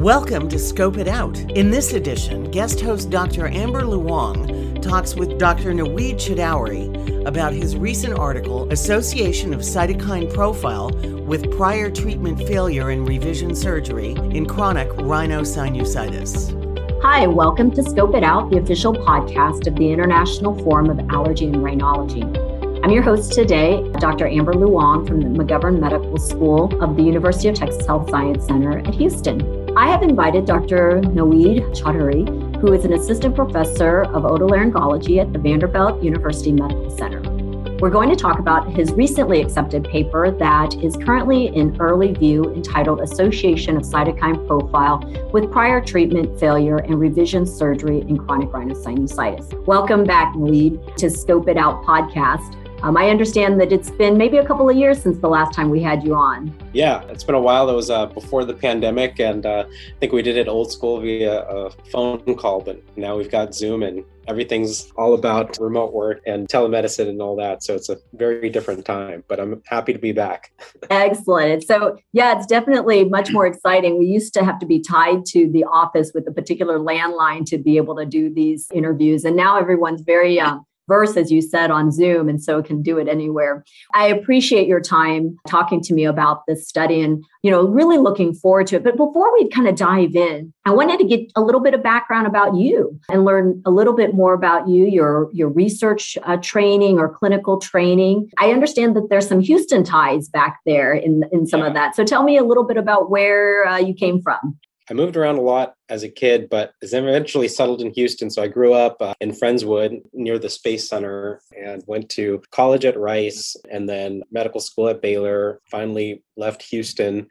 Welcome to Scope It Out. In this edition, guest host Dr. Amber Luong talks with Dr. Naweed Chowdhury about his recent article, Association of Cytokine Profile with Prior Treatment Failure and Revision Surgery in Chronic Rhinosinusitis. Hi, welcome to Scope It Out, the official podcast of the International Forum of Allergy and Rhinology. I'm your host today, Dr. Amber Luong from the McGovern Medical School of the University of Texas Health Science Center at Houston. I have invited Dr. Naweed Chowdhury, who is an assistant professor of otolaryngology at the Vanderbilt University Medical Center. We're going to talk about his recently accepted paper that is currently in early view entitled Association of Cytokine Profile with Prior Treatment Failure and Revision Surgery in Chronic Rhinosinusitis. Welcome back, Naweed, to Scope It Out podcast. Um, I understand that it's been maybe a couple of years since the last time we had you on. Yeah, it's been a while. It was uh, before the pandemic, and uh, I think we did it old school via a phone call, but now we've got Zoom and everything's all about remote work and telemedicine and all that. So it's a very different time, but I'm happy to be back. Excellent. So, yeah, it's definitely much more exciting. We used to have to be tied to the office with a particular landline to be able to do these interviews. And now everyone's very um, verse, as you said, on Zoom, and so can do it anywhere. I appreciate your time talking to me about this study and, you know, really looking forward to it. But before we kind of dive in, I wanted to get a little bit of background about you and learn a little bit more about you, your, your research uh, training or clinical training. I understand that there's some Houston ties back there in, in some yeah. of that. So tell me a little bit about where uh, you came from. I moved around a lot as a kid, but eventually settled in Houston. So I grew up uh, in Friendswood near the Space Center and went to college at Rice and then medical school at Baylor. Finally left Houston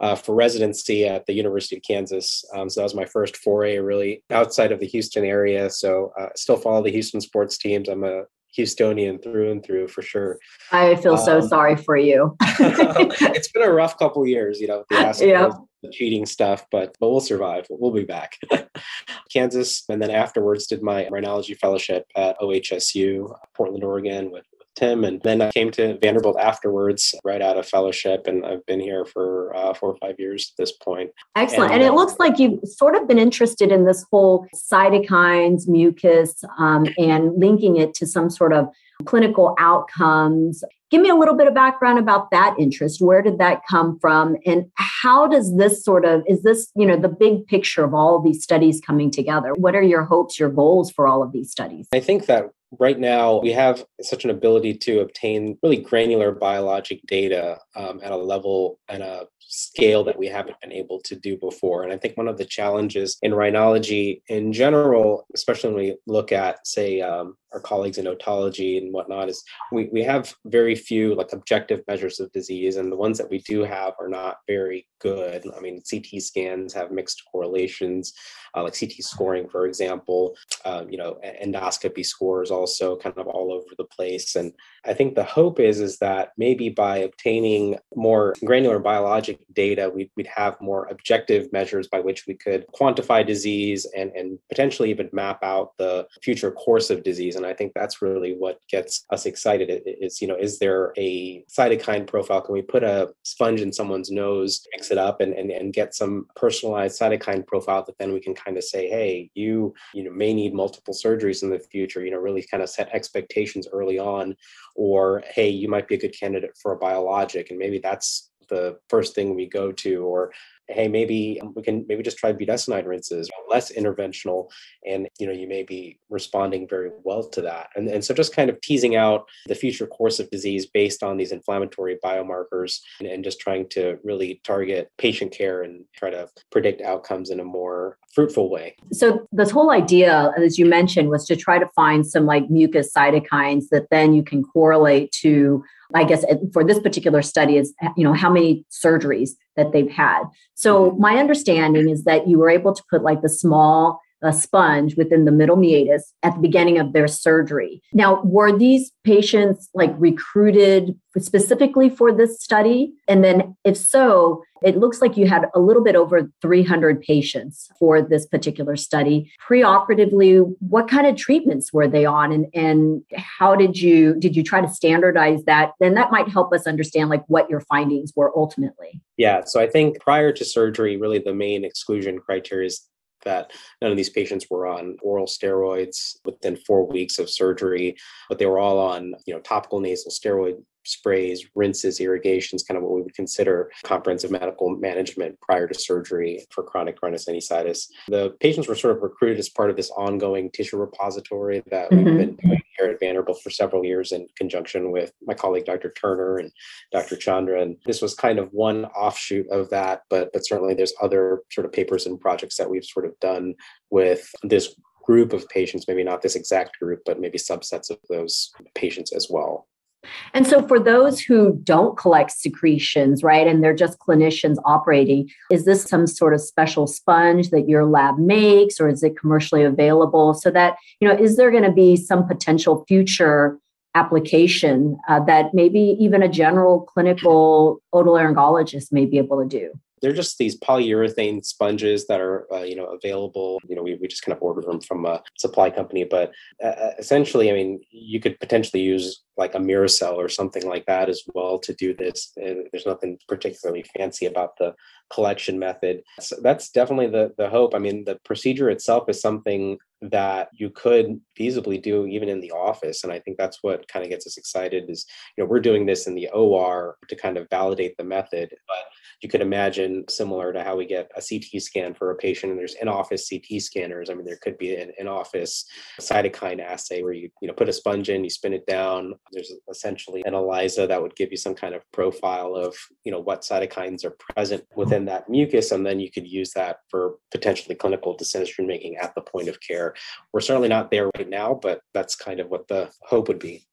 uh, for residency at the University of Kansas. Um, so that was my first foray really outside of the Houston area. So uh, still follow the Houston sports teams. I'm a Houstonian through and through for sure. I feel um, so sorry for you. it's been a rough couple years, you know, the, yep. the cheating stuff, but but we'll survive. We'll be back. Kansas, and then afterwards did my rhinology fellowship at OHSU, Portland, Oregon, with Tim. And then I came to Vanderbilt afterwards, right out of fellowship. And I've been here for uh, four or five years at this point. Excellent. And, and, it looks like you've sort of been interested in this whole cytokines, mucus, um, and linking it to some sort of clinical outcomes. Give me a little bit of background about that interest. Where did that come from? And how does this sort of, is this, you know, the big picture of all of these studies coming together? What are your hopes, your goals for all of these studies? I think that right now we have such an ability to obtain really granular biologic data um, at a level and a scale that we haven't been able to do before. And I think one of the challenges in rhinology in general, especially when we look at, say, um, our colleagues in otology and whatnot, is we, we have very few like objective measures of disease. And the ones that we do have are not very good. I mean, CT scans have mixed correlations, uh, like CT scoring, for example. Um, you know, endoscopy scores also kind of all over the place. And I think the hope is is that maybe by obtaining more granular biologic data, we'd, we'd have more objective measures by which we could quantify disease and, and potentially even map out the future course of disease. And I think that's really what gets us excited. Is you know, is there a cytokine profile? Can we put a sponge in someone's nose, mix it up, and and, and get some personalized cytokine profile that then we can kind of say, hey, you you know may need multiple surgeries in the future. You know, really kind of set expectations early on or hey you might be a good candidate for a biologic and maybe that's the first thing we go to or hey maybe we can maybe just try budesonide rinses less interventional and you know you may be responding very well to that. And, and so just kind of teasing out the future course of disease based on these inflammatory biomarkers and, and just trying to really target patient care and try to predict outcomes in a more fruitful way. So this whole idea as you mentioned was to try to find some like mucus cytokines that then you can correlate to I guess for this particular study is you know how many surgeries that they've had. So mm-hmm. my understanding is that you were able to put like the small a sponge within the middle meatus at the beginning of their surgery. Now, were these patients like recruited specifically for this study? And then, if so, it looks like you had a little bit over 300 patients for this particular study. Preoperatively, what kind of treatments were they on and, and how did you did you try to standardize that? Then that might help us understand like what your findings were ultimately. Yeah, so I think prior to surgery, really the main exclusion criteria is that none of these patients were on oral steroids within four weeks of surgery, but they were all on, you know, topical nasal steroid sprays, rinses, irrigations, kind of what we would consider comprehensive medical management prior to surgery for chronic rhinosinusitis. The patients were sort of recruited as part of this ongoing tissue repository that mm-hmm. we've been doing here at Vanderbilt for several years in conjunction with my colleague Dr. Turner and Dr. Chandra. And this was kind of one offshoot of that, but but certainly there's other sort of papers and projects that we've sort of done with this group of patients, maybe not this exact group, but maybe subsets of those patients as well. And so, for those who don't collect secretions, right, and they're just clinicians operating, is this some sort of special sponge that your lab makes, or is it commercially available? So that, you know, is there going to be some potential future application uh, that maybe even a general clinical otolaryngologist may be able to do? They're just these polyurethane sponges that are uh, you know available. You know we, we just kind of ordered them from a supply company but uh, uh essentially i mean you could potentially use like a Merocel or something like that as well to do this there's nothing particularly fancy about the collection method. So that's definitely the the hope. I mean the procedure itself is something that you could feasibly do even in the office and i think that's what kind of gets us excited is you know we're doing this in the or to kind of validate the method but you could imagine similar to how we get a ct scan for a patient and there's in-office ct scanners. I mean there could be an in-office cytokine assay where you you know put a sponge in you spin it down. There's essentially an ELISA that would give you some kind of profile of you know what cytokines are present within that mucus and then you could use that for potentially clinical decision making at the point of care. We're certainly not there right now, but that's kind of what the hope would be.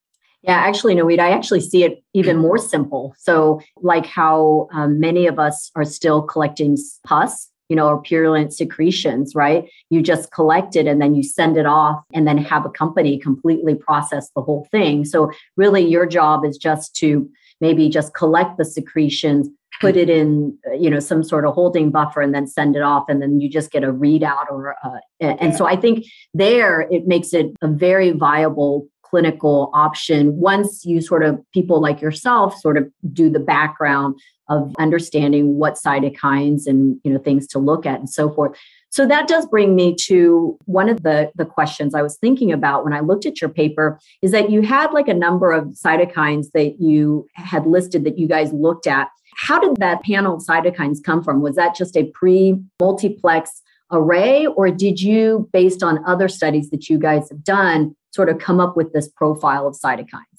Yeah, actually, Naweed, I actually see it even more simple. So, like how um, many of us are still collecting pus, you know, or purulent secretions, right? You just collect it and then you send it off and then have a company completely process the whole thing. So, really, your job is just to maybe just collect the secretions, put it in you know some sort of holding buffer and then send it off and then you just get a readout or uh, and so i think there it makes it a very viable clinical option once you sort of people like yourself sort of do the background of understanding what cytokines and you know things to look at and so forth so that does bring me to one of the, the questions I was thinking about when I looked at your paper is that you had like a number of cytokines that you had listed that you guys looked at. How did that panel of cytokines come from? Was that just a pre multiplex array, or did you, based on other studies that you guys have done, sort of come up with this profile of cytokines?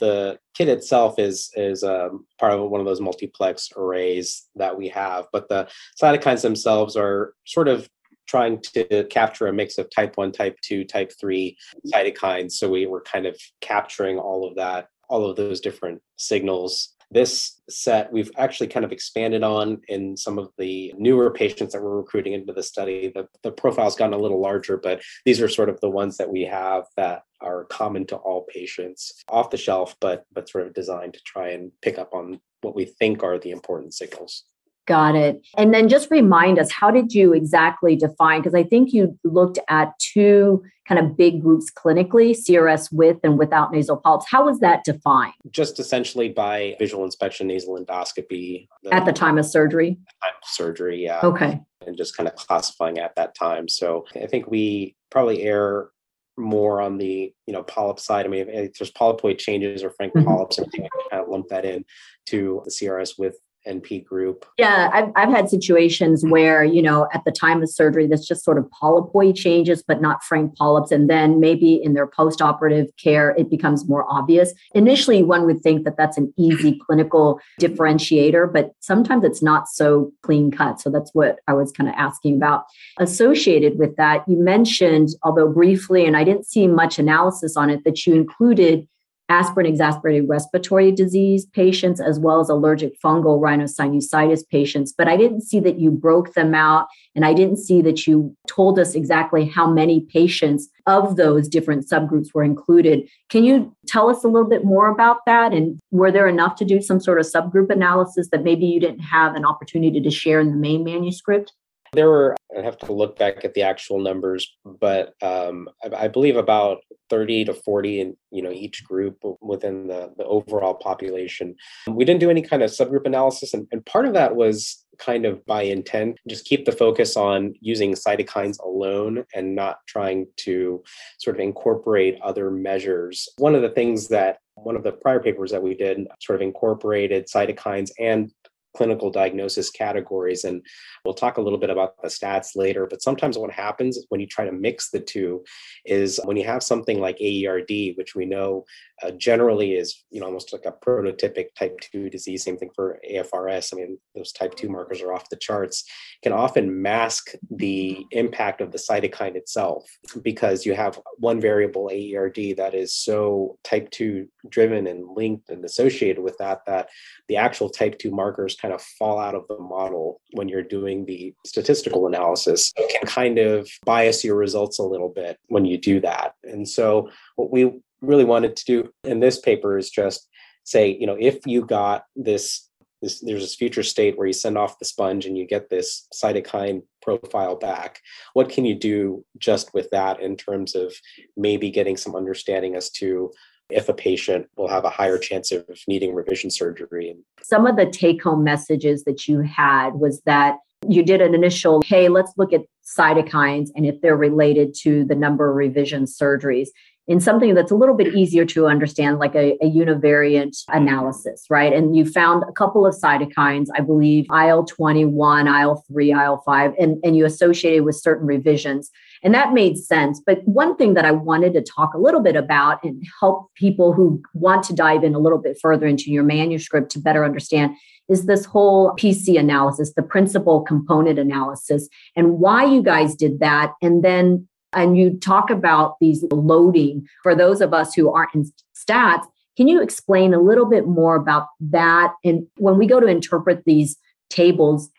the kit itself is is um, part of one of those multiplex arrays that we have but the cytokines themselves are sort of trying to capture a mix of type 1 type 2 type 3 cytokines so we were kind of capturing all of that all of those different signals this set we've actually kind of expanded on in some of the newer patients that we're recruiting into the study. The, the profile's gotten a little larger, but these are sort of the ones that we have that are common to all patients off the shelf, but but sort of designed to try and pick up on what we think are the important signals. Got it. And then just remind us, how did you exactly define? Because I think you looked at two kind of big groups clinically CRS with and without nasal polyps. How was that defined? Just essentially by visual inspection, nasal endoscopy. The, at the time of surgery? Time of surgery, yeah. Okay. And just kind of classifying at that time. So I think we probably err more on the you know polyp side. I mean, if, there's polypoid changes or frank mm-hmm. polyps, I think we kind of lump that in to the CRS with NP group? Yeah, I've, I've had situations where, you know, at the time of surgery, that's just sort of polypoid changes, but not frank polyps. And then maybe in their post operative care, it becomes more obvious. Initially, one would think that that's an easy clinical differentiator, but sometimes it's not so clean cut. So that's what I was kind of asking about. Associated with that, you mentioned, although briefly, and I didn't see much analysis on it, that you included aspirin exacerbated respiratory disease patients as well as allergic fungal rhinosinusitis patients. But I didn't see that you broke them out and I didn't see that you told us exactly how many patients of those different subgroups were included. Can you tell us a little bit more about that? And were there enough to do some sort of subgroup analysis that maybe you didn't have an opportunity to share in the main manuscript? There were, I have to look back at the actual numbers, but um, I, I, believe about 30 to 40 in you know each group within the, the overall population. We didn't do any kind of subgroup analysis, and, and part of that was kind of by intent, just keep the focus on using cytokines alone and not trying to sort of incorporate other measures. One of the things that one of the prior papers that we did sort of incorporated cytokines and clinical diagnosis categories. And we'll talk a little bit about the stats later. But sometimes what happens when you try to mix the two is when you have something like AERD, which we know uh, generally is you know almost like a prototypic type 2 disease. Same thing for afrs i mean those type 2 markers are off the charts. Can often mask the impact of the cytokine itself because you have one variable aerd that is so type 2 driven and linked and associated with that that the actual type 2 markers kind of fall out of the model when you're doing the statistical analysis. It can kind of bias your results a little bit when you do that. And so what we really wanted to do in this paper is just say, you know, if you got this, this there's this future state where you send off the sponge and you get this cytokine profile back, what can you do just with that in terms of maybe getting some understanding as to if a patient will have a higher chance of needing revision surgery. Some of the take home messages that you had was that you did an initial, hey, let's look at cytokines and if they're related to the number of revision surgeries in something that's a little bit easier to understand, like a, a univariate analysis, right? And you found a couple of cytokines, I believe IL 21, IL 3, IL 5, and, and you associated with certain revisions. And that made sense. But one thing that I wanted to talk a little bit about and help people who want to dive in a little bit further into your manuscript to better understand is this whole PC analysis, the principal component analysis, and why you guys did that. And then and you talk about these loading for those of us who aren't in stats. Can you explain a little bit more about that? And when we go to interpret these tables,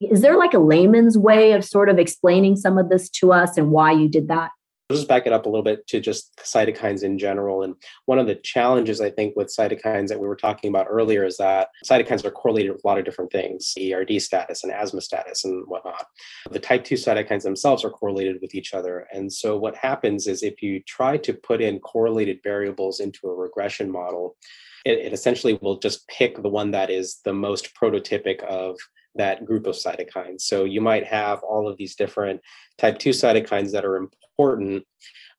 is there like a layman's way of sort of explaining some of this to us and why you did that? I'll just back it up a little bit to just cytokines in general. And one of the challenges I think with cytokines that we were talking about earlier is that cytokines are correlated with a lot of different things, ERD status and asthma status and whatnot. The type 2 cytokines themselves are correlated with each other. And so what happens is if you try to put in correlated variables into a regression model, it, it essentially will just pick the one that is the most prototypic of that group of cytokines. So you might have all of these different type 2 cytokines that are important,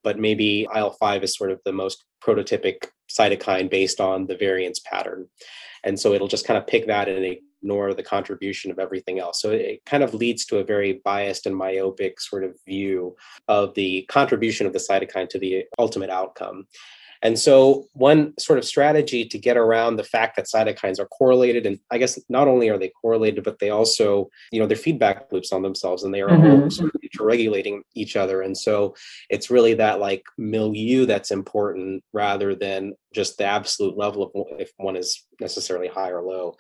but maybe IL 5 is sort of the most prototypic cytokine based on the variance pattern. And so it'll just kind of pick that and ignore the contribution of everything else. So it kind of leads to a very biased and myopic sort of view of the contribution of the cytokine to the ultimate outcome. And so, one sort of strategy to get around the fact that cytokines are correlated, and I guess not only are they correlated, but they also, you know, they're feedback loops on themselves and they are mm-hmm. sort of interregulating each other. And so, it's really that like milieu that's important rather than just the absolute level of if one is necessarily high or low.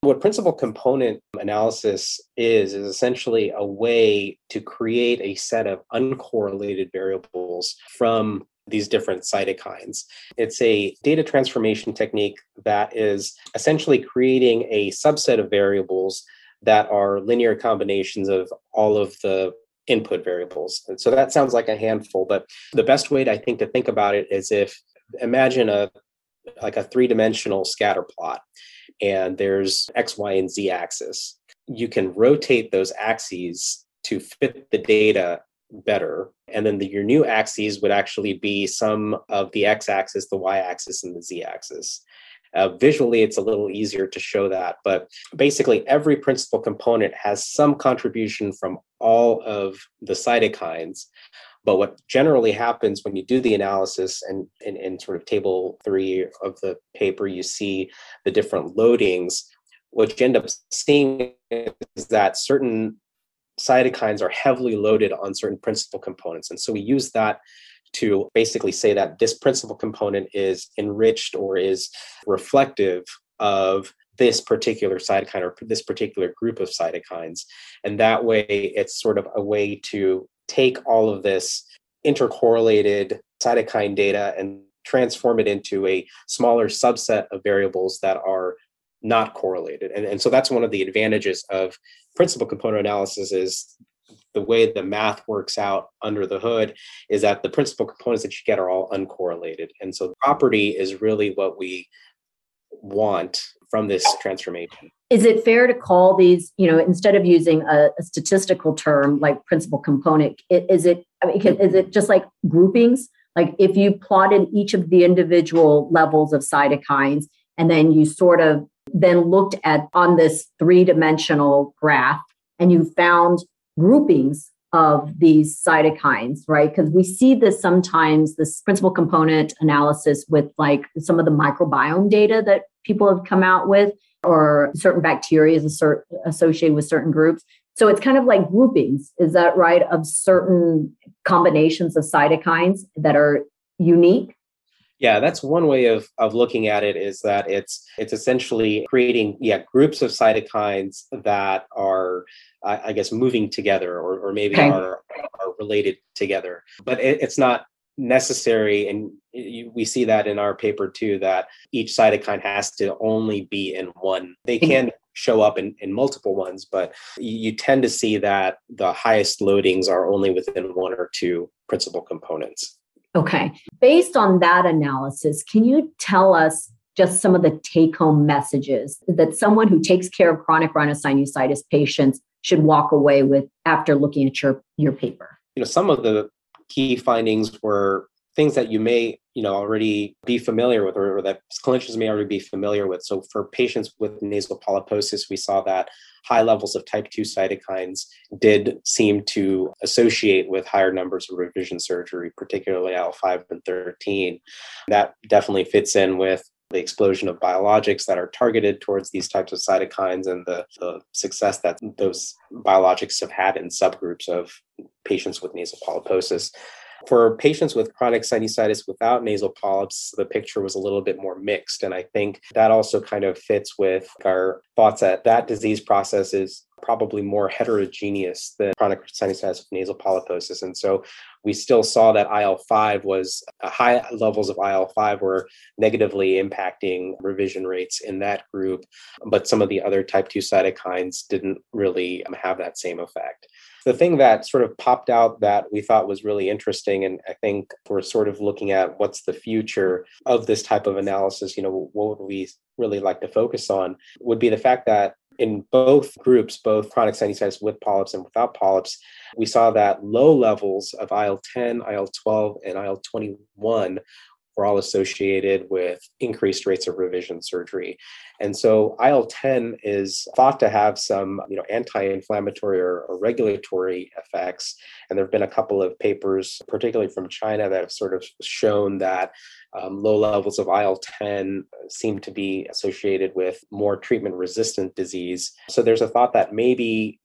What principal component analysis is, is essentially a way to create a set of uncorrelated variables from these different cytokines. It's a data transformation technique that is essentially creating a subset of variables that are linear combinations of all of the input variables. And so that sounds like a handful, but the best way to, I think to think about it is if imagine a like a three-dimensional scatter plot and there's x, y, and z axis. You can rotate those axes to fit the data better. And then the, your new axes would actually be sum of the x axis, the y axis, and the z axis. Uh, visually, it's a little easier to show that, but basically, every principal component has some contribution from all of the cytokines. But what generally happens when you do the analysis and in, in sort of table three of the paper, you see the different loadings. What you end up seeing is that certain cytokines are heavily loaded on certain principal components. And so we use that to basically say that this principal component is enriched or is reflective of this particular cytokine or this particular group of cytokines. And that way, it's sort of a way to take all of this intercorrelated cytokine data and transform it into a smaller subset of variables that are not correlated. And, and so that's one of the advantages of principal component analysis is the way the math works out under the hood is that the principal components that you get are all uncorrelated. And so property is really what we want from this transformation. Is it fair to call these, you know, instead of using a, a statistical term like principal component, is it I mean, is it just like groupings? Like if you plotted each of the individual levels of cytokines and then you sort of then looked at on this three-dimensional graph and you found groupings of these cytokines, right? Because we see this sometimes, this principal component analysis with like some of the microbiome data that people have come out with, or certain bacteria is associated with certain groups. So it's kind of like groupings, is that right, of certain combinations of cytokines that are unique? Yeah, that's one way of of looking at it is that it's it's essentially creating yeah groups of cytokines that are I, I guess moving together or or maybe okay. are are related together. But it, it's not necessary and you, we see that in our paper too that each cytokine has to only be in one they can show up in, in multiple ones but you tend to see that the highest loadings are only within one or two principal components okay. Based on that analysis can you tell us just some of the take home messages that someone who takes care of chronic rhinosinusitis patients should walk away with after looking at your your paper? You know some of the key findings were things that you may you know already be familiar with or, that clinicians may already be familiar with so for patients with nasal polyposis we saw that high levels of type 2 cytokines did seem to associate with higher numbers of revision surgery particularly il-5 and 13 that definitely fits in with the explosion of biologics that are targeted towards these types of cytokines and the, the success that those biologics have had in subgroups of patients with nasal polyposis. For patients with chronic sinusitis without nasal polyps, the picture was a little bit more mixed. And I think that also kind of fits with our thoughts that that disease process is probably more heterogeneous than chronic sinusitis with nasal polyposis. And so we still saw that IL-5 was uh, high levels of IL-5 were negatively impacting revision rates in that group, but some of the other type 2 cytokines didn't really um, have that same effect. The thing that sort of popped out that we thought was really interesting, and I think we're sort of looking at what's the future of this type of analysis, you know, what would we really like to focus on, would be the fact that in both groups, both chronic sinusitis with polyps and without polyps, we saw that low levels of IL 10, IL 12, and IL 21 were all associated with increased rates of revision surgery. And so IL-10 is thought to have some, you know, anti-inflammatory or, or, regulatory effects. And there have been a couple of papers, particularly from China, that have sort of shown that um, low levels of IL-10 seem to be associated with more treatment-resistant disease. So there's a thought that maybe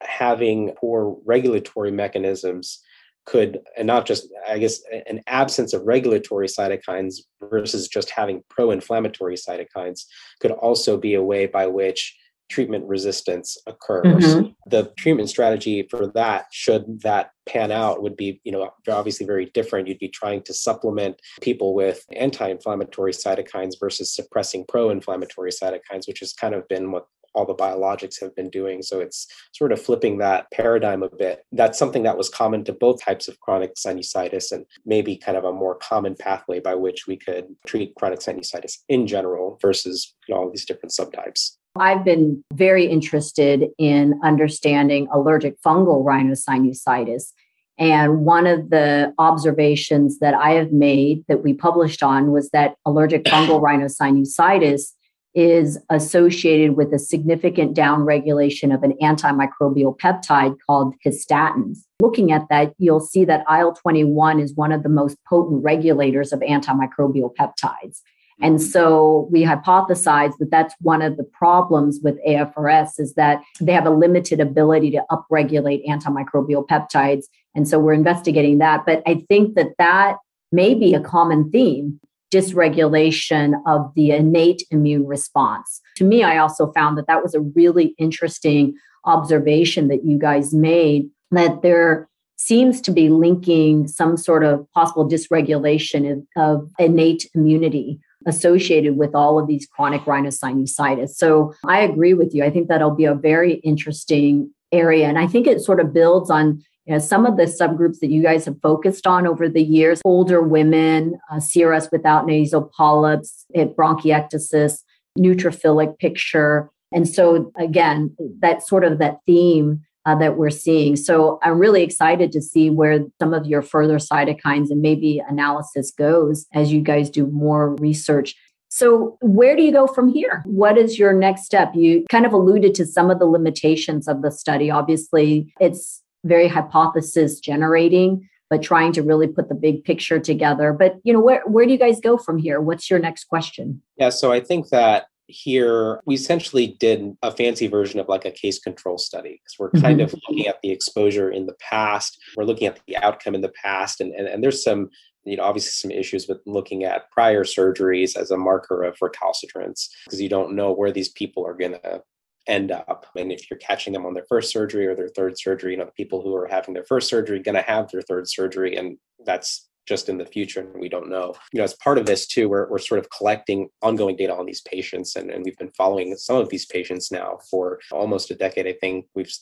having poor regulatory mechanisms could and not just i guess an absence of regulatory cytokines versus just having pro-inflammatory cytokines could also be a way by which treatment resistance occurs mm-hmm. the treatment strategy for that should that pan out would be you know obviously very different you'd be trying to supplement people with anti-inflammatory cytokines versus suppressing pro-inflammatory cytokines which has kind of been what all the biologics have been doing. So it's sort of flipping that paradigm a bit. That's something that was common to both types of chronic sinusitis and maybe kind of a more common pathway by which we could treat chronic sinusitis in general versus you know, all these different subtypes. I've been very interested in understanding allergic fungal rhinosinusitis. And one of the observations that I have made that we published on was that allergic fungal rhinosinusitis is associated with a significant downregulation of an antimicrobial peptide called histatins. Looking at that, you'll see that IL 21 is one of the most potent regulators of antimicrobial peptides. And mm-hmm. so we hypothesize that that's one of the problems with AFRS is that they have a limited ability to upregulate antimicrobial peptides. And so we're investigating that. But I think that that may be a common theme dysregulation of the innate immune response. To me, I also found that that was a really interesting observation that you guys made that there seems to be linking some sort of possible dysregulation of, of innate immunity associated with all of these chronic rhinosinusitis. So I agree with you. I think that'll be a very interesting area. And I think it sort of builds on you know, some of the subgroups that you guys have focused on over the years older women, uh, CRS without nasal polyps, bronchiectasis, neutrophilic picture. And so, again, that sort of that theme uh, that we're seeing. So I'm really excited to see where some of your further cytokines and maybe analysis goes as you guys do more research. So, where do you go from here? What is your next step? You kind of alluded to some of the limitations of the study. Obviously, it's very hypothesis generating, but trying to really put the big picture together. But, you know, where, where do you guys go from here? What's your next question? Yeah, so I think that here we essentially did a fancy version of like a case control study because we're kind mm-hmm. of looking at the exposure in the past we're looking at the outcome in the past and, and, and there's some you know obviously some issues with looking at prior surgeries as a marker of recalcitrance because you don't know where these people are going to end up. And if you're catching them on their first surgery or their third surgery you know the people who are having their first surgery going to have their third surgery and that's just in the future and we don't know. You know as part of this too we're, we're sort of collecting ongoing data on these patients and, and we've been following some of these patients now for almost a decade i think. We've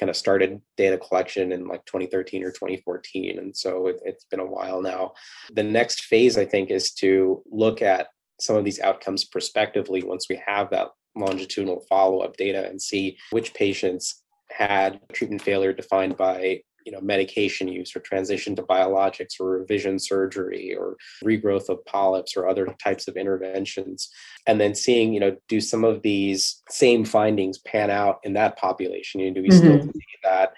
kind of started data collection in like 2013 or 2014 and so it, it's been a while now. The next phase i think is to look at some of these outcomes prospectively once we have that longitudinal follow-up data and see which patients had treatment failure defined by you know medication use or transition to biologics or revision surgery or regrowth of polyps or other types of interventions and then seeing you know do some of these same findings pan out in that population you know do we mm-hmm. still see that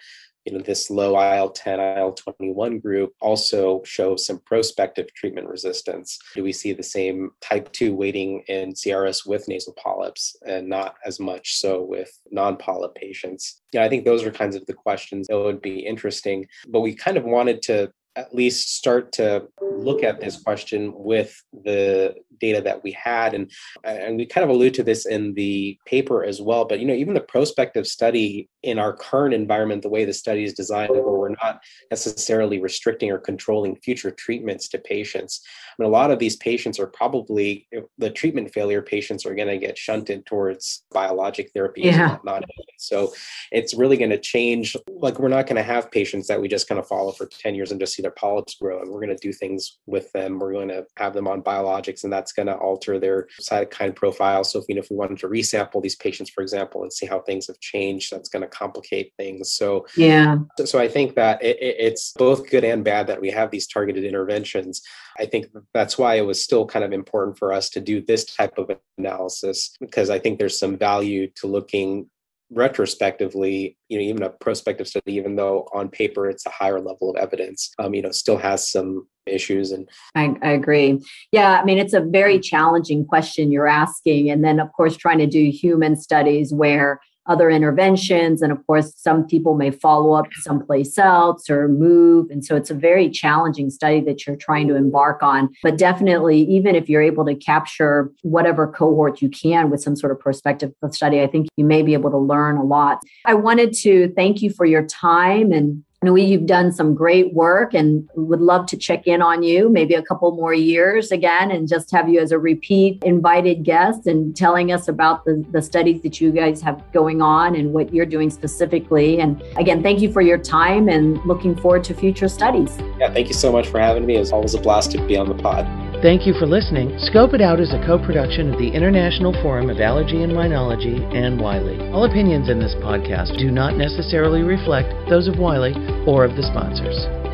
you know, this low IL-10, IL-21 group also show some prospective treatment resistance. Do we see the same type 2 weighting in CRS with nasal polyps and not as much so with non-polyp patients? Yeah, I think those are kinds of the questions that would be interesting. But we kind of wanted to at least start to look at this question with the data that we had and and we kind of allude to this in the paper as well but you know even the prospective study in our current environment the way the study is designed where we're not necessarily restricting or controlling future treatments to patients. I mean a lot of these patients are probably the treatment failure patients are going to get shunted towards biologic therapies yeah. not so it's really going to change like we're not going to have patients that we just kind of follow for 10 years and just see their polyps grow and we're going to do things with them. We're going to have them on biologics and that's going to alter their cytokine profile. So if, you know, if we wanted to resample these patients for example and see how things have changed that's going to complicate things so yeah so, so i think that it, it's both good and bad that we have these targeted interventions i think that's why it was still kind of important for us to do this type of analysis because i think there's some value to looking retrospectively, you know, even a prospective study, even though on paper it's a higher level of evidence, um, you know, still has some issues. And I, I, agree. Yeah, I mean, it's a very challenging question you're asking, and then of course trying to do human studies where other interventions. And of course, some people may follow up someplace else or move. And so it's a very challenging study that you're trying to embark on. But definitely, even if you're able to capture whatever cohort you can with some sort of prospective study, I think you may be able to learn a lot. I wanted to thank you for your time and I know you've done some great work and would love to check in on you maybe a couple more years again and just have you as a repeat invited guest and telling us about the, the studies that you guys have going on and what you're doing specifically. And again, thank you for your time and looking forward to future studies. Yeah, thank you so much for having me. It's always a blast to be on the pod. Thank you for listening. Scope It Out is a co production of the International Forum of Allergy and Rhinology and Wiley. All opinions in this podcast do not necessarily reflect those of Wiley or of the sponsors.